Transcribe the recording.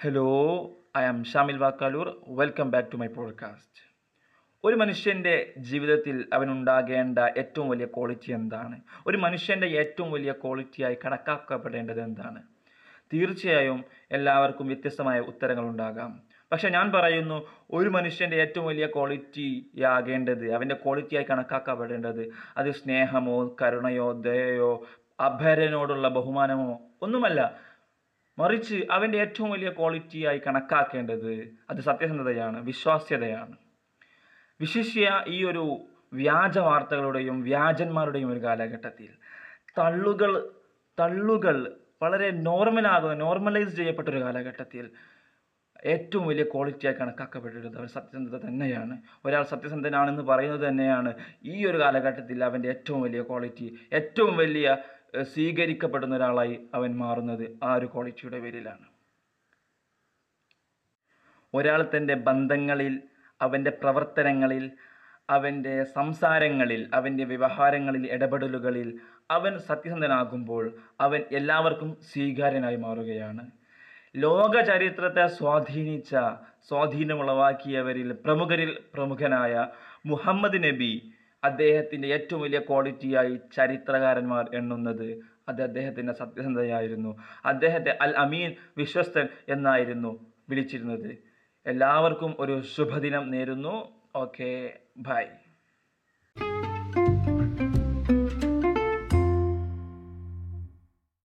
Hello I am Shamil Vakkalur welcome back to my podcast ഒരു മനുഷ്യന്റെ ജീവിതത്തിൽ അവനുണ്ടാകേണ്ട ഏറ്റവും വലിയ ക്വാളിറ്റി എന്താണ്? ഒരു മനുഷ്യന്റെ ഏറ്റവും വലിയ ക്വാളിറ്റിയായി കണക്കാക്കപ്പെടേണ്ടത് എന്താണ്? തീർച്ചയായും എല്ലാവർക്കും വ്യത്യസ്തമായ ഉത്തരങ്ങൾ ഉണ്ടാകാം. പക്ഷെ ഞാൻ പറയുന്നു ഒരു മനുഷ്യന്റെ ഏറ്റവും വലിയ ക്വാളിറ്റി ആകേണ്ടത് അവന്റെ ക്വാളിറ്റിയായി കണക്കാക്കപ്പെടേണ്ടത് അത് സ്നേഹമോ കരുണയോ ദയയോ അഭയരനോടുള്ള ബഹുമാനമോ ഒന്നുമല്ല. മറിച്ച് അവന്റെ ഏറ്റവും വലിയ ക്വാളിറ്റിയായി കണക്കാക്കേണ്ടത് അത് സത്യസന്ധതയാണ് വിശ്വാസ്യതയാണ്. വിശിഷ്യ ഈ ഒരു വ്യാജ വാർത്തകളുടെയും വ്യാജന്മാരുടെയും ഒരു കാലഘട്ടത്തിൽ തള്ളുകൾ തള്ളുകൾ വളരെ നോർമലാകുന്ന നോർമലൈസ് ചെയ്യപ്പെട്ട ഒരു കാലഘട്ടത്തിൽ ഏറ്റവും വലിയ ക്വാളിറ്റിയായി കണക്കാക്കപ്പെട്ടിരുന്നത് അവൻ സത്യസന്ധത തന്നെയാണ്. ഒരാൾ സത്യസന്ധനാണെന്ന് പറയുന്നത് തന്നെയാണ് ഈ ഒരു കാലഘട്ടത്തിൽ അവന്റെ ഏറ്റവും വലിയ ക്വാളിറ്റി ഏറ്റവും വലിയ സ്വീകരിക്കപ്പെടുന്ന ഒരാളായി അവൻ മാറുന്നത് ആ ഒരു ക്വാളിറ്റിയുടെ പേരിലാണ്. ഒരാൾ തന്റെ ബന്ധങ്ങളിൽ അവന്റെ പ്രവർത്തനങ്ങളിൽ അവന്റെ സംസാരങ്ങളിൽ അവന്റെ വ്യവഹാരങ്ങളിൽ ഇടപെടലുകളിൽ അവൻ സത്യസന്ധനാകുമ്പോൾ അവൻ എല്ലാവർക്കും സ്വീകാര്യനായി മാറുകയാണ്. ലോക ചരിത്രത്തെ സ്വാധീനിച്ച സ്വാധീനമുളവാക്കിയവരിൽ പ്രമുഖരിൽ പ്രമുഖനായ മുഹമ്മദ് നബി അദ്ദേഹത്തിന്റെ ഏറ്റവും വലിയ ക്വാളിറ്റിയായി ചരിത്രകാരന്മാർ എണ്ണുന്നത് അത് അദ്ദേഹത്തിന്റെ സത്യസന്ധതയായിരുന്നു. അദ്ദേഹത്തെ അൽ അമീൻ വിശ്വസ്തൻ എന്നായിരുന്നു വിളിച്ചിരുന്നത്. എല്ലാവർക്കും ഒരു ശുഭദിനം നേരുന്നു. Okay bye.